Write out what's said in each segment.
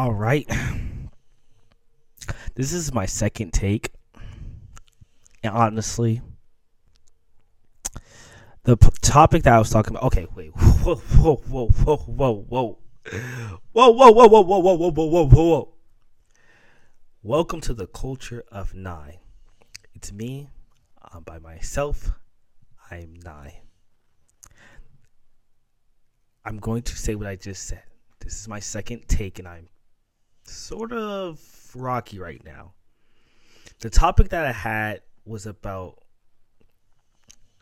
All right. This is my second take. And honestly, the p- topic that I was talking about. Okay, wait. Whoa, whoa, whoa, whoa, whoa, whoa. Whoa, whoa, whoa, whoa, whoa, whoa, whoa, whoa, whoa, whoa, whoa. Welcome to the culture of Ny. It's me. I'm by myself. I'm Ny. I'm going to say what I just said. This is my second take, and I'm sort of rocky right now. The topic that I had was about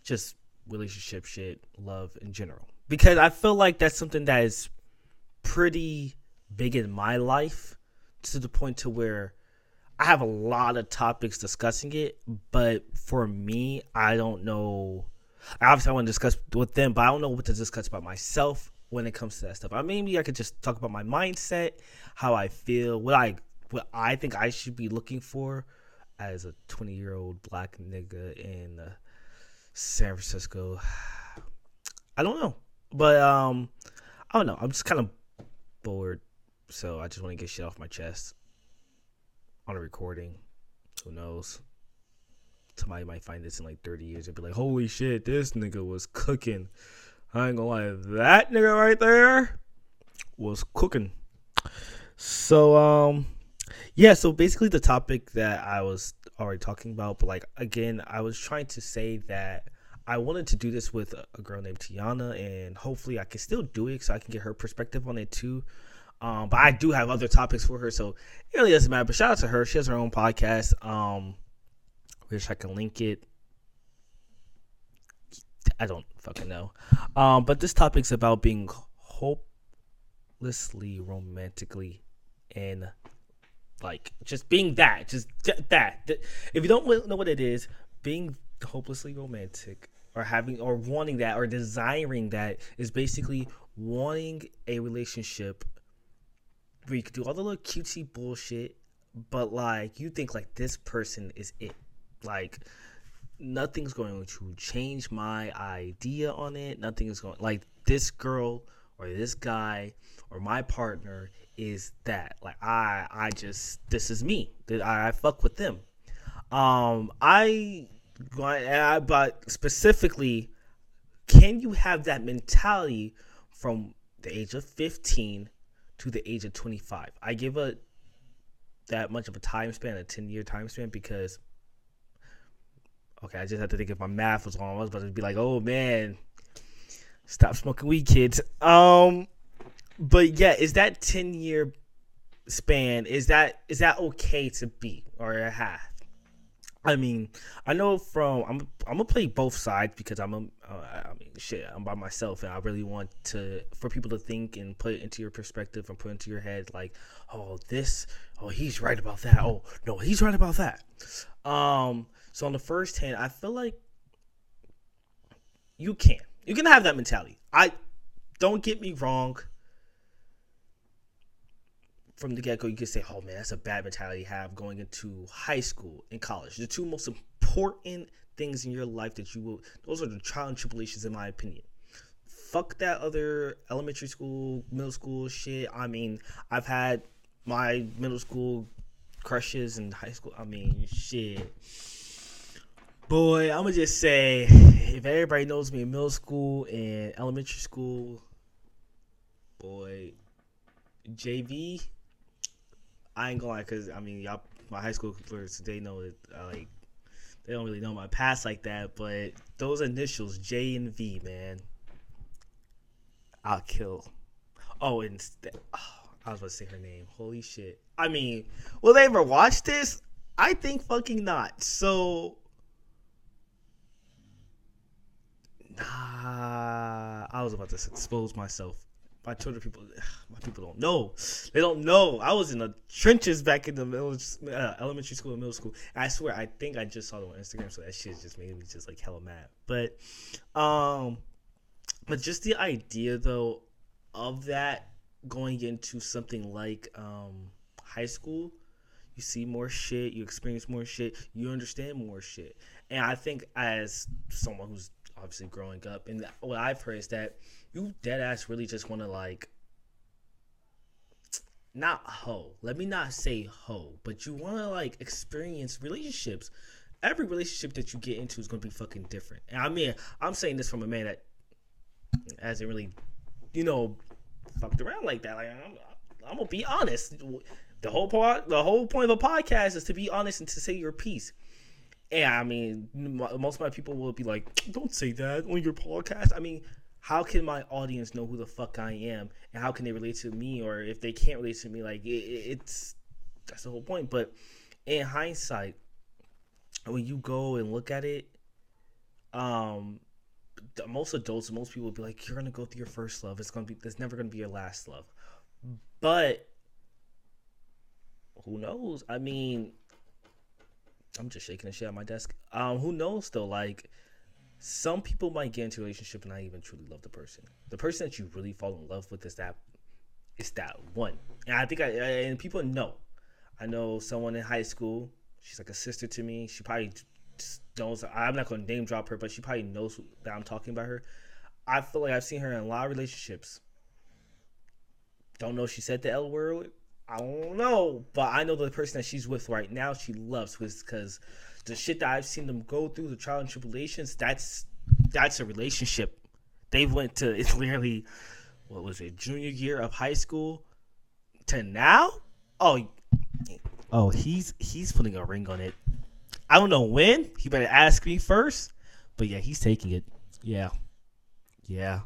just relationship shit, love in general. Because I feel like that's something that is pretty big in my life to the point to where I have a lot of topics discussing it, but for me, I don't know. Obviously, I want to discuss with them, but I don't know what to discuss about myself when it comes to that stuff. I maybe I could just talk about my mindset, how I feel, what I what I think I should be looking for as a 20 year old black nigga in uh, San Francisco. I don't know, but um, I don't know. I'm just kind of bored, so I just want to get shit off my chest on a recording. Who knows? Somebody might find this in like 30 years and be like, "Holy shit, this nigga was cooking." I ain't gonna lie, that nigga right there was cooking. So um yeah, so basically the topic that I was already talking about, but like again, I was trying to say that I wanted to do this with a girl named Tiana, and hopefully I can still do it so I can get her perspective on it too. Um, but I do have other topics for her, so it really doesn't matter. But shout out to her; she has her own podcast. Um, wish I can link it. I don't fucking know. Um, but this topic's about being hopelessly romantically and like just being that, just that. If you don't know what it is, being hopelessly romantic or having or wanting that or desiring that is basically wanting a relationship where you do all the little cutesy bullshit, but like you think like this person is it. Like nothing's going to change my idea on it. Nothing is going like this girl or this guy or my partner is that like I I just this is me I, I fuck with them. Um I I but specifically can you have that mentality from the age of 15 to the age of 25? I give a that much of a time span, a 10 year time span because okay, I just had to think if my math was wrong. I was about to be like, "Oh man, stop smoking weed, kids." Um but yeah, is that ten year span is that is that okay to be or a half? I mean, I know from I'm I'm gonna play both sides because I'm uh, I mean shit I'm by myself and I really want to for people to think and put into your perspective and put into your head like oh this oh he's right about that oh no he's right about that um so on the first hand I feel like you can you can have that mentality I don't get me wrong from the get go, you could say, oh man, that's a bad mentality to have going into high school and college. The two most important things in your life that you will, those are the trial and tribulations, in my opinion. Fuck that other elementary school, middle school shit. I mean, I've had my middle school crushes and high school. I mean, shit. Boy, I'm gonna just say, if everybody knows me in middle school and elementary school, boy, JV, I ain't gonna lie, cause I mean, y'all, my high school players, they know that uh, like they don't really know my past like that, but those initials J and V, man, I'll kill. Oh, and oh, I was about to say her name. Holy shit! I mean, will they ever watch this? I think fucking not. So, nah, I was about to expose myself my children people my people don't know. They don't know. I was in the trenches back in the middle uh, elementary school and middle school. And i swear i think i just saw it on instagram so that shit just made me just like hella mad. But um but just the idea though of that going into something like um high school you see more shit you experience more shit you understand more shit. And i think as someone who's obviously growing up and what i've heard is that you dead ass really just want to like not hoe. Let me not say hoe, but you want to like experience relationships. Every relationship that you get into is going to be fucking different. And I mean, I'm saying this from a man that hasn't really, you know, fucked around like that. Like I'm, I'm gonna be honest. The whole part, the whole point of a podcast is to be honest and to say your piece. And I mean, most of my people will be like, "Don't say that on your podcast." I mean, how can my audience know who the fuck I am, and how can they relate to me, or if they can't relate to me, like it, it's that's the whole point. But in hindsight, when you go and look at it, um, most adults, most people will be like, "You're gonna go through your first love. It's gonna be. There's never gonna be your last love." But who knows? I mean, I'm just shaking the shit out my desk. Um, who knows though? Like, some people might get into a relationship and not even truly love the person. The person that you really fall in love with is that is that one. And I think I and people know. I know someone in high school. She's like a sister to me. She probably knows. I'm not to name drop her, but she probably knows that I'm talking about her. I feel like I've seen her in a lot of relationships. Don't know she said the L word. I don't know, but I know the person that she's with right now, she loves because the shit that I've seen them go through, the trial and tribulations, that's that's a relationship. They went to it's literally what was it, junior year of high school to now? Oh oh he's he's putting a ring on it. I don't know when. He better ask me first. But yeah, he's taking it. Yeah. Yeah.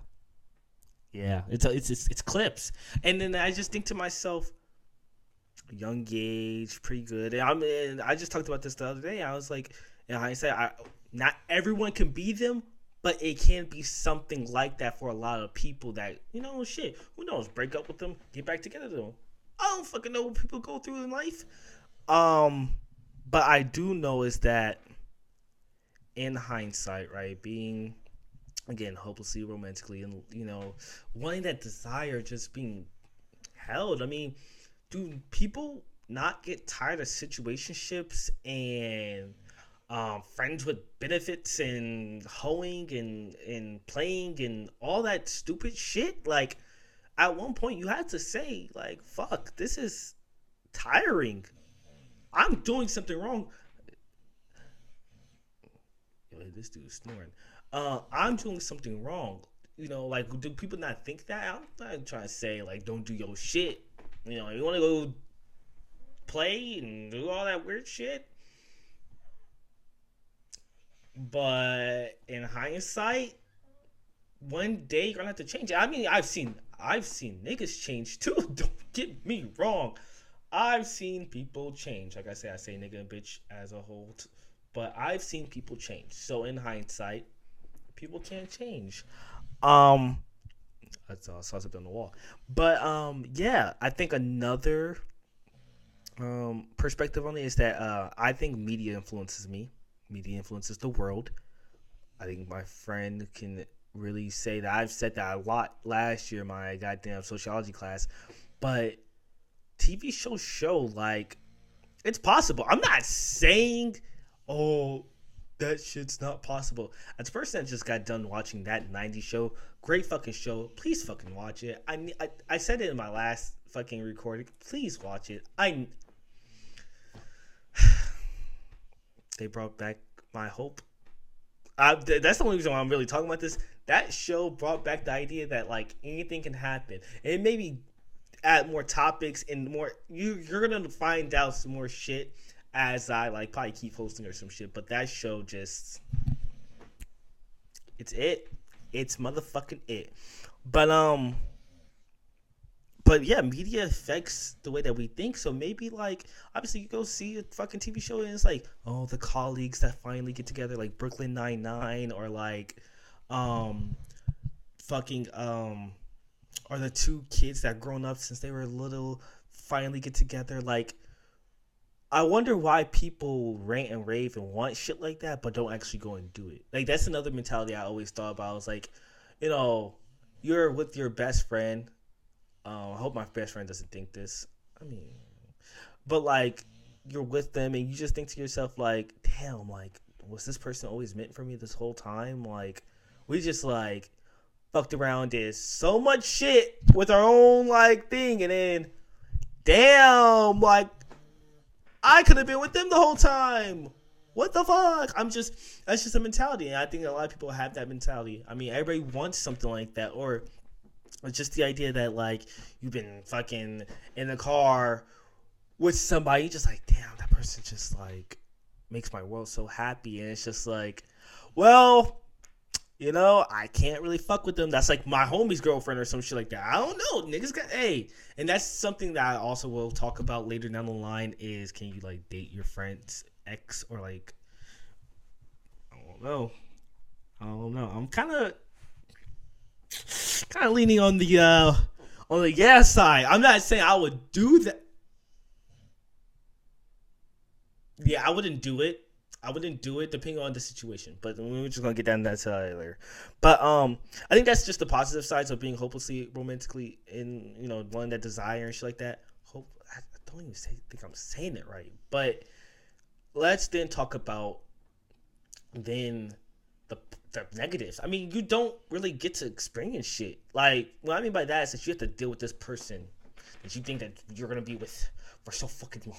Yeah. It's it's it's, it's clips. And then I just think to myself, young age, pretty good. And I mean, I just talked about this the other day. I was like, in hindsight, I not everyone can be them, but it can be something like that for a lot of people. That you know, shit, who knows? Break up with them, get back together them. I don't fucking know what people go through in life. Um, but I do know is that in hindsight, right, being again hopelessly romantically and you know wanting that desire just being held. I mean do people not get tired of situationships and um, friends with benefits and hoeing and and playing and all that stupid shit? Like, at one point, you had to say, like, "Fuck, this is tiring. I'm doing something wrong." This dude's snoring. Uh, I'm doing something wrong. You know, like, do people not think that? I'm not trying to say like, don't do your shit you know, you want to go play and do all that weird shit. But in hindsight, one day you're gonna have to change. I mean, I've seen I've seen niggas change too. Don't get me wrong. I've seen people change. Like I say, I say nigga and bitch as a whole, t- but I've seen people change. So in hindsight, people can't change. Um, I saw something on the wall. But um, yeah, I think another um, perspective on it is that uh, I think media influences me. Media influences the world. I think my friend can really say that I've said that a lot last year my goddamn sociology class. But TV shows show like it's possible. I'm not saying, oh, that shit's not possible. As a person that just got done watching that 90s show, great fucking show. Please fucking watch it. I, I, I said it in my last fucking recording. Please watch it. I. they brought back my hope. I, that's the only reason why I'm really talking about this. That show brought back the idea that like anything can happen, and maybe add more topics and more. You you're gonna find out some more shit as I like probably keep posting or some shit. But that show just it's it. It's motherfucking it. But um but yeah, media affects the way that we think. So maybe like obviously you go see a fucking TV show and it's like, oh, the colleagues that finally get together, like Brooklyn Nine Nine, or like, um, fucking um, or the two kids that grown up since they were little finally get together. Like, I wonder why people rant and rave and want shit like that, but don't actually go and do it. Like that's another mentality I always thought about. I was like, you know, you're with your best friend. Uh, I hope my best friend doesn't think this. I mean, but like you're with them and you just think to yourself like, damn, like was this person always meant for me this whole time? Like we just like fucked around did so much shit with our own like thing and then damn, like I could have been with them the whole time. What the fuck? I'm just that's just a mentality, and I think a lot of people have that mentality. I mean, everybody wants something like that, or it's just the idea that like you've been fucking in the car with somebody, just like, damn, that person just like makes my world so happy, and it's just like, well, you know, I can't really fuck with them. That's like my homie's girlfriend or some shit like that. I don't know. Niggas got hey. And that's something that I also will talk about later down the line is can you like date your friend's ex or like I don't know. I don't know. I'm kinda kinda leaning on the uh on the yeah side. I'm not saying I would do that. Yeah, I wouldn't do it. I wouldn't do it depending on the situation. But we're just gonna get down to that later. But um, I think that's just the positive sides of being hopelessly romantically in you know wanting that desire and shit like that. Hope I don't even say, think I'm saying it right. But let's then talk about then the the negatives. I mean, you don't really get to experience shit. Like what I mean by that is that you have to deal with this person that you think that you're gonna be with for so fucking long.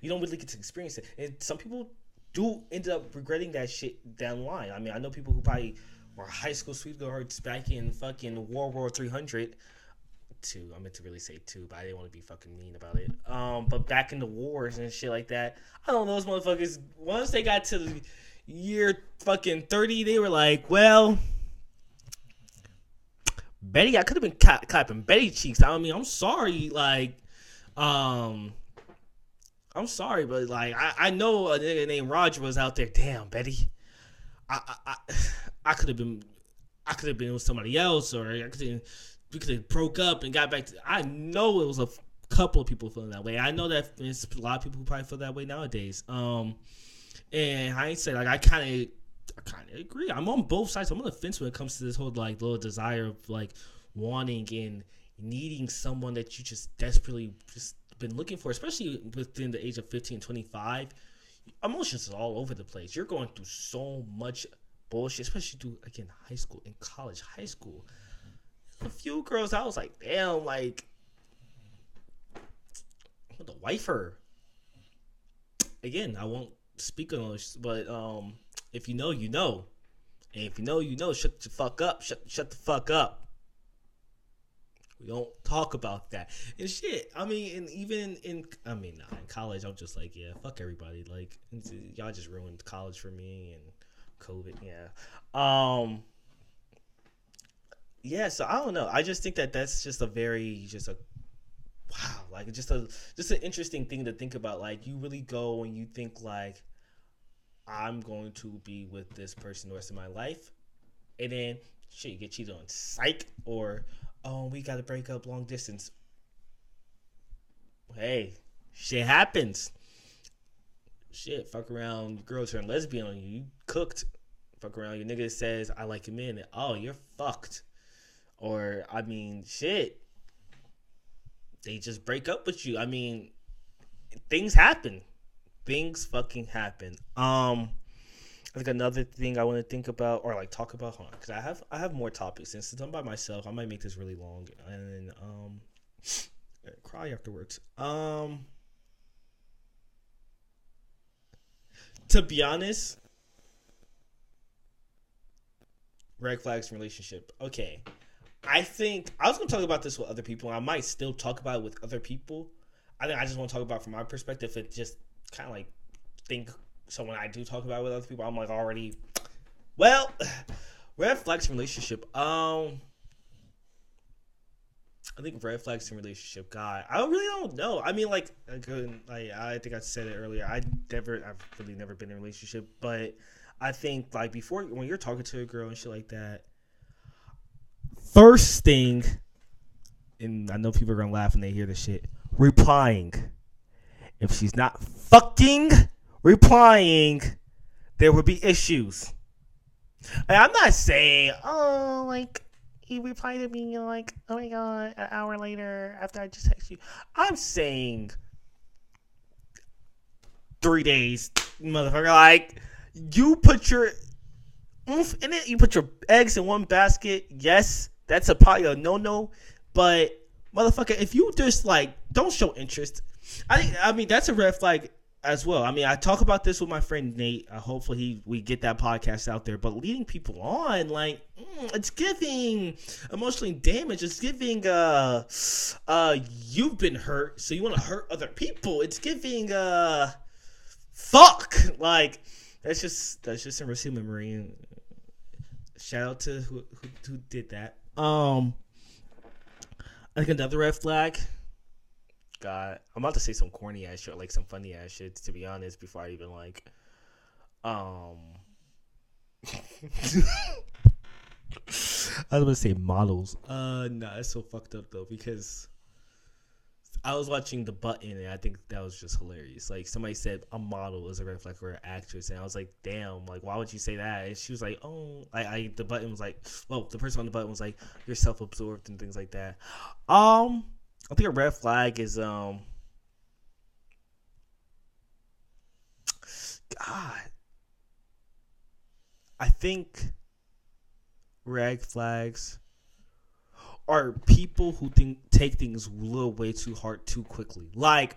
You don't really get to experience it. And some people do end up regretting that shit down line. I mean, I know people who probably were high school sweethearts back in fucking World War 300. Two, I meant to really say two, but I didn't want to be fucking mean about it. Um, but back in the wars and shit like that, I don't know those motherfuckers. Once they got to the year fucking 30, they were like, well, Betty, I could have been clapping Betty cheeks. I mean, I'm sorry, like, um, I'm sorry, but like I, I know a nigga named Roger was out there. Damn, Betty, I I, I could have been I could have been with somebody else, or I could we could have broke up and got back. to I know it was a couple of people feeling that way. I know that it's a lot of people who probably feel that way nowadays. Um, and I ain't say like I kind of I kind of agree. I'm on both sides. I'm on the fence when it comes to this whole like little desire of like wanting and needing someone that you just desperately just been looking for, especially within the age of 15, 25, emotions are all over the place. You're going through so much bullshit, especially through again high school and college. High school, a few girls I was like, damn, like what the wifer. Again, I won't speak on this, but um, if you know, you know, and if you know, you know, shut the fuck up. Shut shut the fuck up. We don't talk about that and shit. I mean, and even in, I mean, nah, in college, I'm just like, yeah, fuck everybody. Like, y'all just ruined college for me and COVID. Yeah. Um. Yeah. So I don't know. I just think that that's just a very just a wow, like just a just an interesting thing to think about. Like, you really go and you think like, I'm going to be with this person the rest of my life, and then shit, you get cheated on, psych, or oh, we got to break up long distance. Hey, shit happens. Shit, fuck around, girl turn lesbian on you. You cooked. Fuck around, your nigga says, I like him in. Oh, you're fucked. Or, I mean, shit. They just break up with you. I mean, things happen. Things fucking happen. Um, Think another thing I want to think about or like talk about, because I have I have more topics. And since I'm by myself, I might make this really long and um cry afterwards. Um, to be honest, red flags relationship. Okay, I think I was gonna talk about this with other people. I might still talk about it with other people. I think I just want to talk about from my perspective. It just kind of like think so when I do talk about it with other people, I'm like already, well, red flags in relationship. Um, I think red flags in relationship. God, I really don't know. I mean, like, I couldn't, I think I said it earlier. I never, I've really never been in a relationship, but I think like before when you're talking to a girl and shit like that, first thing, and I know people are gonna laugh when they hear this shit. Replying. If she's not fucking replying, there would be issues. And I'm not saying, oh, like he replied to me like, oh my god, an hour later after I just text you. I'm saying three days, motherfucker. Like you put your oomph in it, you put your eggs in one basket. Yes, that's a probably a no no. But motherfucker, if you just like don't show interest. I think I mean that's a red flag as well. I mean, I talk about this with my friend Nate. Uh, hopefully, he we get that podcast out there. But leading people on, like, mm, it's giving emotionally damage. It's giving uh, uh, you've been hurt, so you want to hurt other people. It's giving uh, fuck. Like, that's just that's just a receipt memory. Shout out to who, who who did that. Um, I think another red flag God, I'm about to say some corny ass shit, like some funny ass shit. To be honest, before I even like, um, I was gonna say models. Uh, no, nah, it's so fucked up though because I was watching the button and I think that was just hilarious. Like somebody said a model is a red flag or an actress, and I was like, damn, like why would you say that? And she was like, oh, I, I the button was like, well, the person on the button was like, you're self absorbed and things like that. Um. I think a red flag is um God. I think red flags are people who think take things a little way too hard too quickly. Like,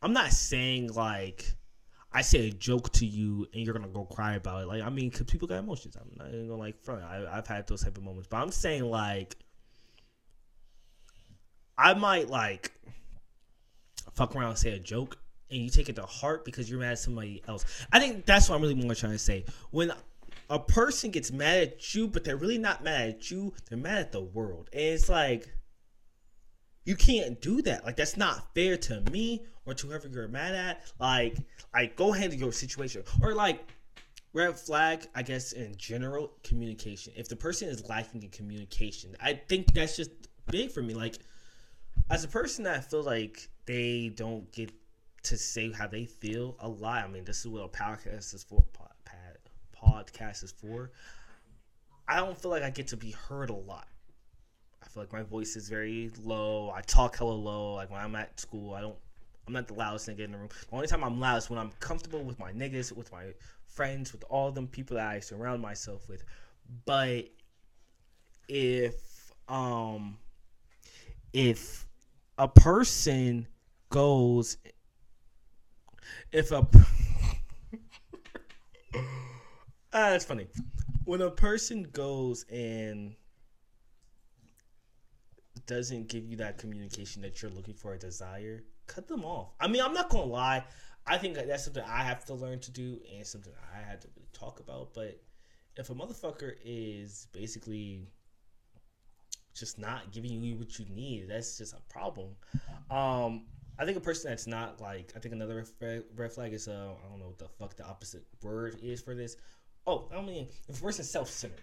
I'm not saying like I say a joke to you and you're gonna go cry about it. Like, I mean, cause people got emotions. I'm not even gonna like front. I, I've had those type of moments, but I'm saying like I might like fuck around and say a joke and you take it to heart because you're mad at somebody else. I think that's what I'm really more trying to say. When a person gets mad at you, but they're really not mad at you, they're mad at the world. And it's like you can't do that. Like that's not fair to me or to whoever you're mad at. Like, like go handle your situation. Or like red flag, I guess in general, communication. If the person is lacking in communication, I think that's just big for me. Like as a person that feels like they don't get to say how they feel a lot. I mean, this is what a podcast is for. Pod, podcast is for. I don't feel like I get to be heard a lot. I feel like my voice is very low. I talk hella low. Like when I'm at school, I don't. I'm not the loudest nigga in the room. The only time I'm loud is when I'm comfortable with my niggas, with my friends, with all them people that I surround myself with. But if um if a person goes if a ah, that's funny. When a person goes and doesn't give you that communication that you're looking for a desire cut them off. I mean i'm not gonna lie. I think that's something i have to learn to do and something i had to really talk about but if a motherfucker is basically just not giving you what you need. That's just a problem. Um, I think a person that's not like I think another red flag is uh I don't know what the fuck the opposite word is for this. Oh, I mean if a person's self centered.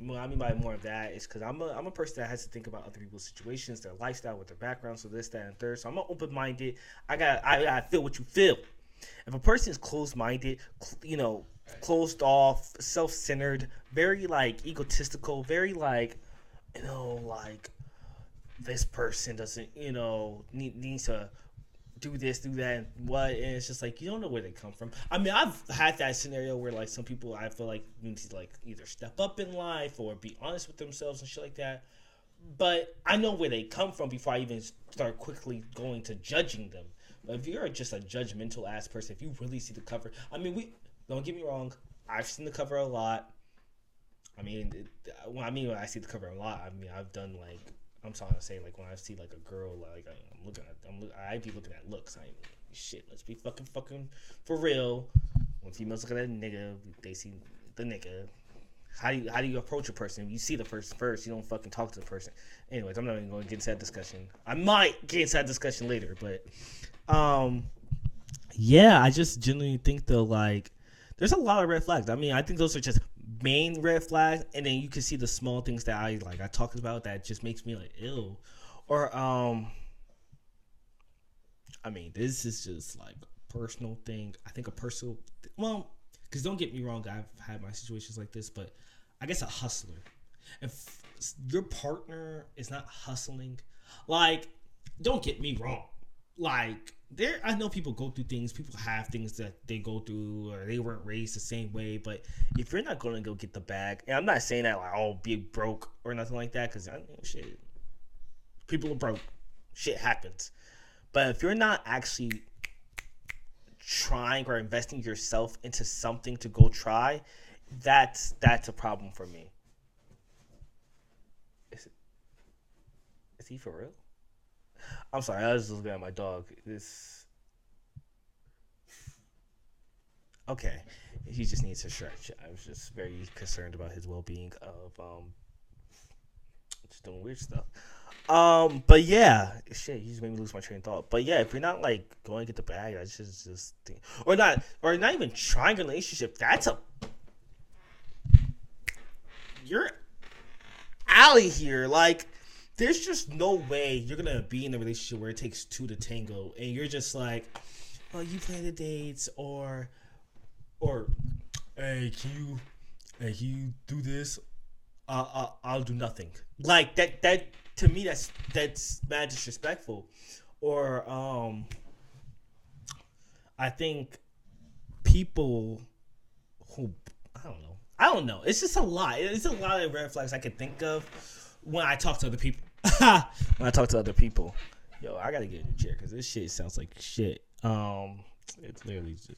What I mean by more of that is because I'm a I'm a person that has to think about other people's situations, their lifestyle, with their background, so this, that, and third. So I'm open minded. I got I, I feel what you feel. If a person is closed minded, you know, closed off, self centered, very like egotistical, very like you know, like this person doesn't, you know, need, needs to do this, do that, and what, and it's just like you don't know where they come from. I mean, I've had that scenario where like some people I feel like need to like either step up in life or be honest with themselves and shit like that. But I know where they come from before I even start quickly going to judging them. But if you're just a judgmental ass person, if you really see the cover, I mean, we don't get me wrong, I've seen the cover a lot. I mean, it, I mean, when I see the cover a lot, I mean, I've done like I'm trying to say like when I see like a girl, like I'm looking at, I'm I be looking at looks. I mean, shit, let's be fucking fucking for real. When females look at a nigga, they see the nigga. How do you how do you approach a person? You see the person first. You don't fucking talk to the person. Anyways, I'm not even going to get into that discussion. I might get into that discussion later, but um, yeah, I just genuinely think though, like, there's a lot of red flags. I mean, I think those are just main red flags, and then you can see the small things that I like. I talked about that just makes me like ill, or um, I mean, this is just like personal thing. I think a personal, well, because don't get me wrong, I've had my situations like this, but I guess a hustler. If your partner is not hustling, like, don't get me wrong, like there I know people go through things, people have things that they go through or they weren't raised the same way, but if you're not gonna go get the bag, and I'm not saying that like oh be broke or nothing like that, because I mean shit. People are broke. Shit happens. But if you're not actually trying or investing yourself into something to go try, that's that's a problem for me. Is, it, is he for real? I'm sorry, I was just looking at my dog. This okay. He just needs to stretch. I was just very concerned about his well being of um just doing weird stuff. Um, but yeah, shit, you just made me lose my train of thought. But yeah, if you're not like going to get the bag, I just just think, or not, or not even trying a relationship, that's a you're alley here. Like, there's just no way you're gonna be in a relationship where it takes two to tango, and you're just like, oh, you plan the dates, or, or, hey, can you, hey, can you do this? Uh, I'll do nothing. Like that. That to me, that's that's mad disrespectful. Or um, I think people who I don't know. I don't know. It's just a lot. It's a lot of red flags I could think of when I talk to other people. when I talk to other people, yo, I gotta get in a chair because this shit sounds like shit. Um, it's literally just.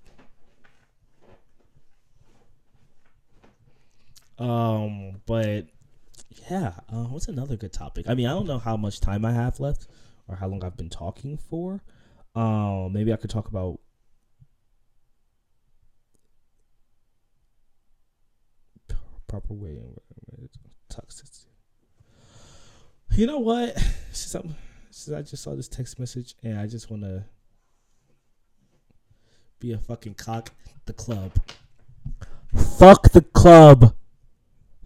Um, but yeah, uh, what's another good topic? I mean, I don't know how much time I have left or how long I've been talking for. Um, maybe I could talk about proper way and toxicity. You know what? Since, since I just saw this text message and I just want to be a fucking cock, the club. Fuck the club.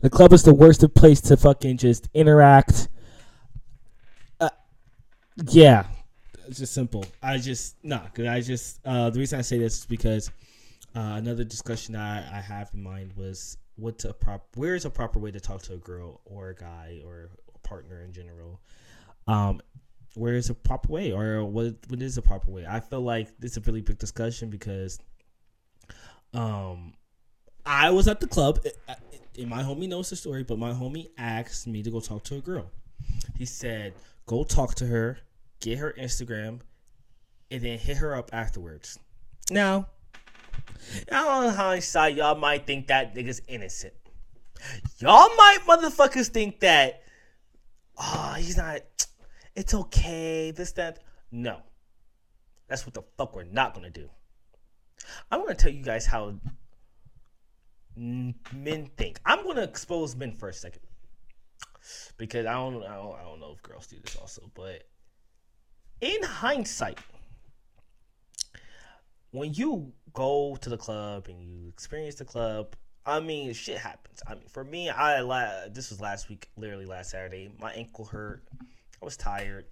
The club is the worst place to fucking just interact. Uh, yeah, it's just simple. I just nah, cause I just uh, the reason I say this is because uh, another discussion I, I have in mind was what's a prop where is a proper way to talk to a girl or a guy or partner in general. Um, where is a proper way or what what is a proper way? I feel like it's a really big discussion because um I was at the club and my homie knows the story, but my homie asked me to go talk to a girl. He said, "Go talk to her, get her Instagram, and then hit her up afterwards." Now, on hindsight, y'all might think that nigga's innocent. Y'all might motherfuckers think that, oh, he's not. It's okay. This that. No, that's what the fuck we're not gonna do. I'm gonna tell you guys how men think. I'm gonna expose men for a second because I don't, I don't, I don't know if girls do this also, but in hindsight, when you go to the club and you experience the club, I mean, shit happens. I mean, for me, I this was last week, literally last Saturday. My ankle hurt. I was tired.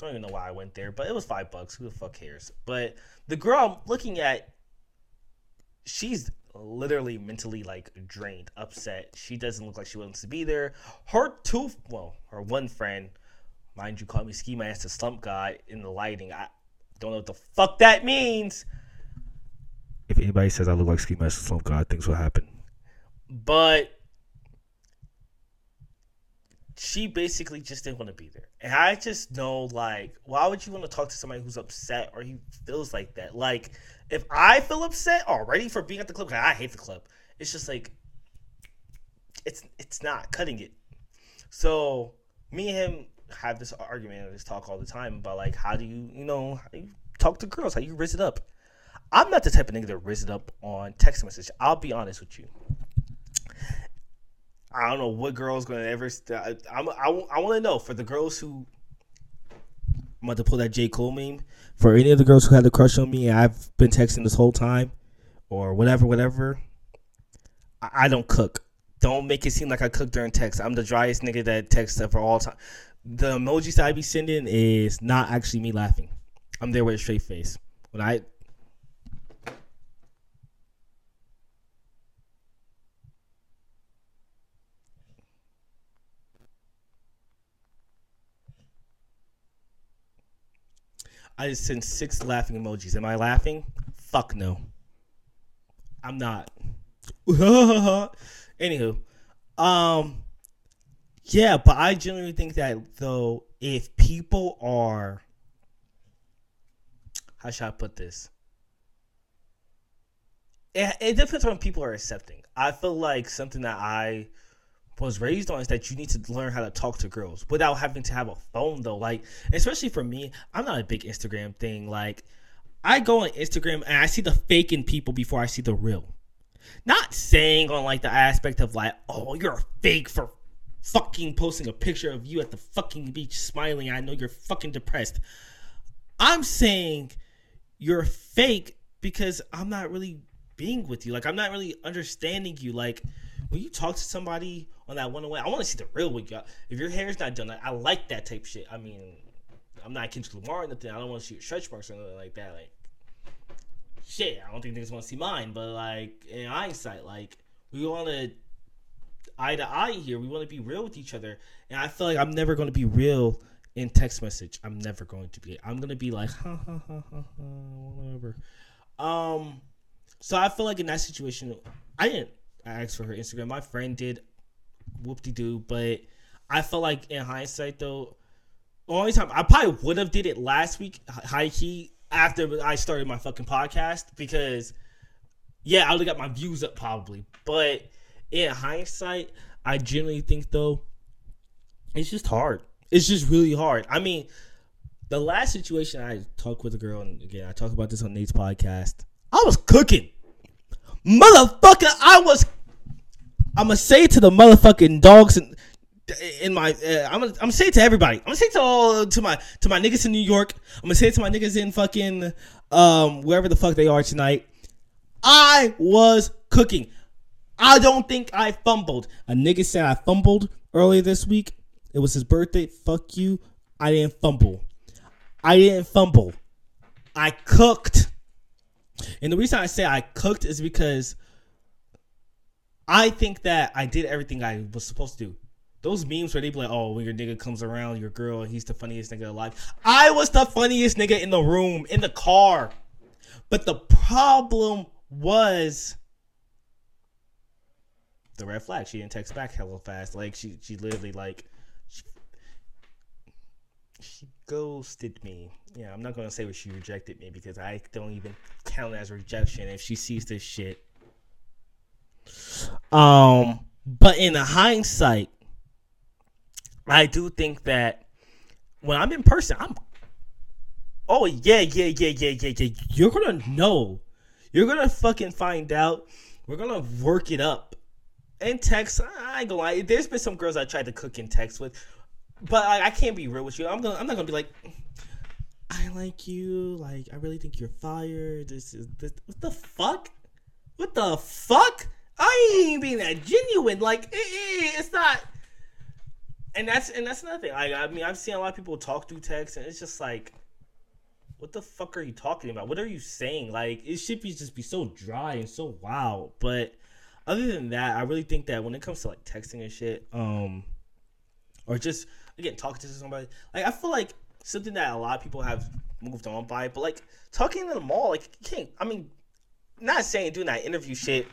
I don't even know why I went there, but it was five bucks. Who the fuck cares? But the girl I'm looking at, she's literally mentally like drained, upset. She doesn't look like she wants to be there. Her two, well, her one friend, mind you, called me ski mask, the slump guy in the lighting. I don't know what the fuck that means. If anybody says I look like ski the slump guy, things will happen. But she basically just didn't want to be there. And I just know, like, why would you want to talk to somebody who's upset or he feels like that? Like, if I feel upset already for being at the club, I hate the club. It's just like it's it's not cutting it. So me and him have this argument this talk all the time about like how do you you know how you talk to girls, how you raise it up. I'm not the type of nigga that raise it up on text message. I'll be honest with you. I don't know what girl's gonna ever. St- I, I'm, I, I want to know for the girls who I'm about to pull that J. Cole meme. For any of the girls who had a crush on me, I've been texting this whole time, or whatever, whatever. I, I don't cook. Don't make it seem like I cook during text. I'm the driest nigga that texts for all time. The emojis I be sending is not actually me laughing. I'm there with a straight face. When I I just sent six laughing emojis. Am I laughing? Fuck no. I'm not. Anywho, um, yeah, but I genuinely think that though, if people are how should I put this? It, it depends on people are accepting. I feel like something that I was raised on is that you need to learn how to talk to girls without having to have a phone though. Like, especially for me, I'm not a big Instagram thing. Like, I go on Instagram and I see the faking people before I see the real. Not saying on like the aspect of like, oh, you're a fake for fucking posting a picture of you at the fucking beach smiling. I know you're fucking depressed. I'm saying you're fake because I'm not really being with you. Like I'm not really understanding you. Like when you talk to somebody on that one away. I want to see the real with you. If your hair's not done, I like that type shit. I mean, I'm not Kendrick Lamar or nothing. I don't want to see stretch marks or anything like that. Like shit, I don't think niggas want to see mine. But like in hindsight, like we want to eye to eye here. We want to be real with each other, and I feel like I'm never going to be real in text message. I'm never going to be. I'm gonna be like, ha ha ha ha ha, whatever. Um, so I feel like in that situation, I didn't ask for her Instagram. My friend did, whoop de doo. But I felt like in hindsight, though, only time I probably would have did it last week, high key after I started my fucking podcast because, yeah, I would have got my views up probably. But in hindsight, I generally think though, it's just hard. It's just really hard. I mean, the last situation I talked with a girl, and again, I talked about this on Nate's podcast. I was cooking, motherfucker. I was. I'm gonna say to the motherfucking dogs and in my uh, I'm gonna I'm gonna say it to everybody. I'm gonna say it to all to my to my niggas in New York. I'm gonna say it to my niggas in fucking um wherever the fuck they are tonight. I was cooking. I don't think I fumbled. A nigga said I fumbled earlier this week. It was his birthday. Fuck you. I didn't fumble. I didn't fumble. I cooked. And the reason I say I cooked is because I think that I did everything I was supposed to do. Those memes where they be like, oh, when your nigga comes around, your girl, he's the funniest nigga alive. I was the funniest nigga in the room, in the car. But the problem was the red flag. She didn't text back hella fast. Like she she literally like she, she ghosted me. Yeah, I'm not gonna say what she rejected me because I don't even count as rejection if she sees this shit. Um, but in the hindsight, I do think that when I'm in person, I'm oh yeah, yeah, yeah, yeah, yeah, yeah. You're gonna know. You're gonna fucking find out. We're gonna work it up. In text, I ain't gonna lie. There's been some girls I tried to cook in text with, but I, I can't be real with you. I'm gonna. I'm not gonna be like. I like you. Like I really think you're fire. This is this. What the fuck? What the fuck? I ain't being that genuine. Like it, it, it's not and that's and that's another thing. Like I mean, I've seen a lot of people talk through text, and it's just like, what the fuck are you talking about? What are you saying? Like it should be just be so dry and so wow. But other than that, I really think that when it comes to like texting and shit, um, or just again talking to somebody, like I feel like something that a lot of people have moved on by, but like talking in the mall, like you can't. I mean, not saying doing that interview shit.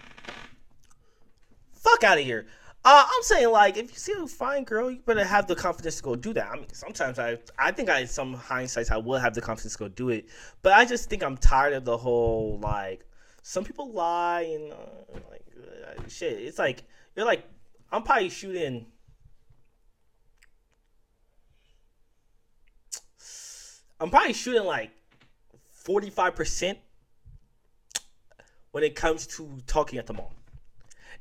Fuck out of here. Uh, I'm saying like if you see a fine girl, you better have the confidence to go do that. I mean, sometimes I I think I some hindsight I will have the confidence to go do it, but I just think I'm tired of the whole like some people lie and uh, like uh, shit. It's like you're like I'm probably shooting. I'm probably shooting like 45% when it comes to talking at the mall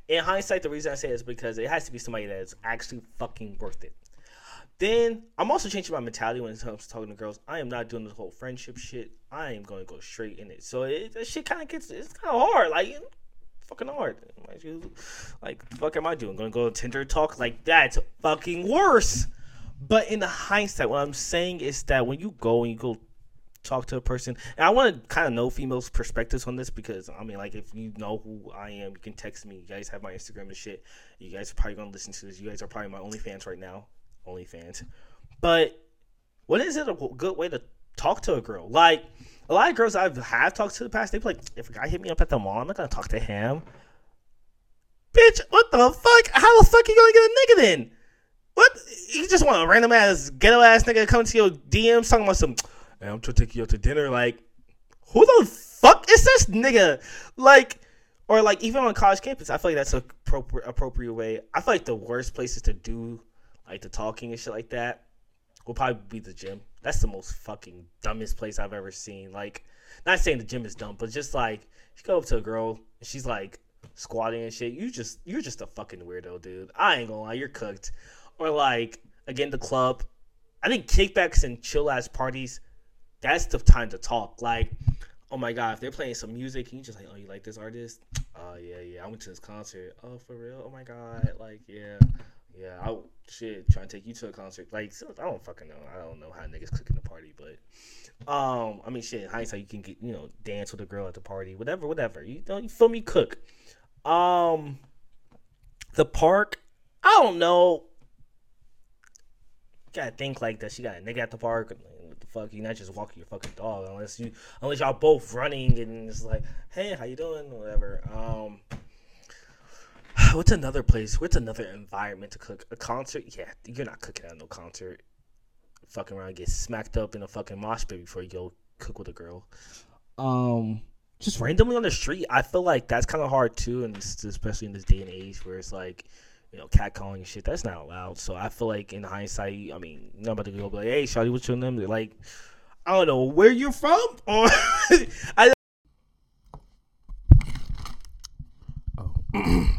in hindsight, the reason I say is because it has to be somebody that is actually fucking worth it. Then I'm also changing my mentality when it comes to talking to girls. I am not doing the whole friendship shit. I am going to go straight in it. So it, that shit kind of gets it's kind of hard, like fucking hard. Like fuck am I doing? Going to go to Tinder talk like that's fucking worse. But in the hindsight, what I'm saying is that when you go and you go talk to a person. And I want to kind of know females' perspectives on this because I mean, like, if you know who I am, you can text me. You guys have my Instagram and shit. You guys are probably gonna listen to this. You guys are probably my only fans right now. only fans. But what is it a good way to talk to a girl? Like a lot of girls I've have talked to in the past, they be like, if a guy hit me up at the mall, I'm not gonna talk to him. Bitch, what the fuck? How the fuck you gonna get a nigga then? What? You just want a random ass ghetto ass nigga come to your DMs talking about some I'm trying to take you out to dinner. Like, who the fuck is this nigga? Like, or like even on college campus, I feel like that's a appropriate appropriate way. I feel like the worst places to do like the talking and shit like that will probably be the gym. That's the most fucking dumbest place I've ever seen. Like, not saying the gym is dumb, but just like you go up to a girl and she's like squatting and shit. You just you're just a fucking weirdo, dude. I ain't gonna lie, you're cooked. Or like again, the club. I think kickbacks and chill ass parties. That's the time to talk. Like, oh my god, if they're playing some music and you just like, oh, you like this artist? Oh yeah, yeah. I went to this concert. Oh, for real? Oh my god. Like, yeah, yeah. I shit trying to take you to a concert. Like, I don't fucking know. I don't know how niggas cooking the party, but um, I mean, shit. Hindsight, you can get you know dance with a girl at the party, whatever, whatever. You don't you feel me? Cook. Um, the park. I don't know. gotta think like that. She got a nigga at the park. Fuck? You're not just walking your fucking dog unless you unless y'all both running and it's like, hey, how you doing? Whatever. Um. What's another place? What's another environment to cook? A concert? Yeah, you're not cooking at no concert. Fucking around, get smacked up in a fucking mosh pit before you go cook with a girl. Um, just randomly on the street. I feel like that's kind of hard too, and especially in this day and age where it's like, you know, catcalling and shit. That's not allowed. So I feel like in hindsight, I mean, nobody go be like, "Hey, Shawty, what's your name?" Like, I don't know where you're from, or I. Oh.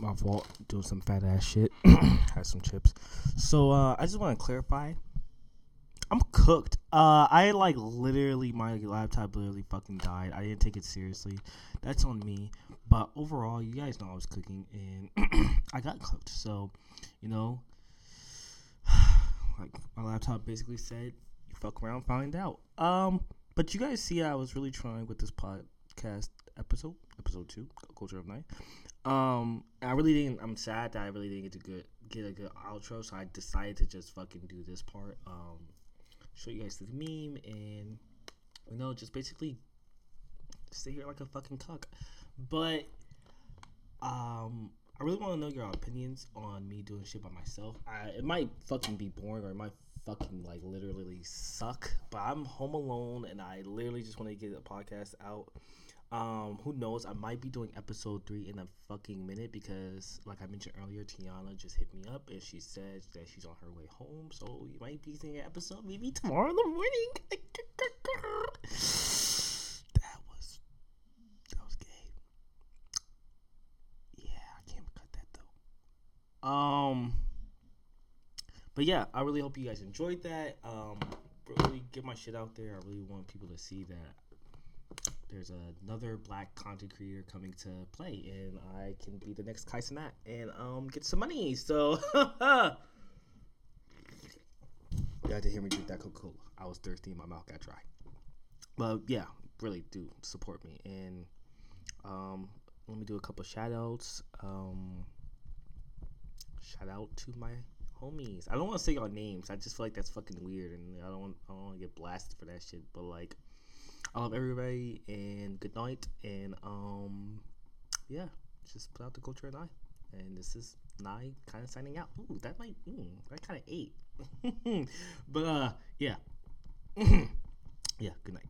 my fault. Doing some fat ass shit. Had some chips. So uh, I just want to clarify. I'm cooked. Uh, I like literally my laptop literally fucking died. I didn't take it seriously. That's on me. But overall, you guys know I was cooking and I got cooked. So, you know, like my laptop basically said, "You fuck around, find out." Um, but you guys see, I was really trying with this podcast episode, episode two, Culture of Ny. Um, I really didn't. I'm sad that I really didn't get to good get a good outro, so I decided to just fucking do this part. Um show you guys the meme, and you know, just basically stay here like a fucking cuck. But um, I really want to know your opinions on me doing shit by myself. I, it might fucking be boring, or it might fucking like literally suck. But I'm home alone, and I literally just want to get a podcast out. Um, who knows? I might be doing episode three in a fucking minute because, like I mentioned earlier, Tiana just hit me up and she said that she's on her way home. So you might be seeing an episode maybe tomorrow in the morning. that was that was gay. Yeah, I can't cut that though. Um, but yeah, I really hope you guys enjoyed that. Um, really get my shit out there. I really want people to see that there's another black content creator coming to play, and I can be the next Kai Cenat and um get some money. So you had to hear me drink that Coca Cola. I was thirsty, my mouth got dry. But yeah, really do support me and um let me do a couple shout outs. Um shout out to my homies. I don't want to say y'all names. I just feel like that's fucking weird, and I don't want I don't want to get blasted for that shit. But like, I love everybody and good night. And um, yeah, just put out the culture and I. And this is Ny kind of signing out. Ooh, that might, mm, that kind of ate. but uh, yeah. yeah, good night.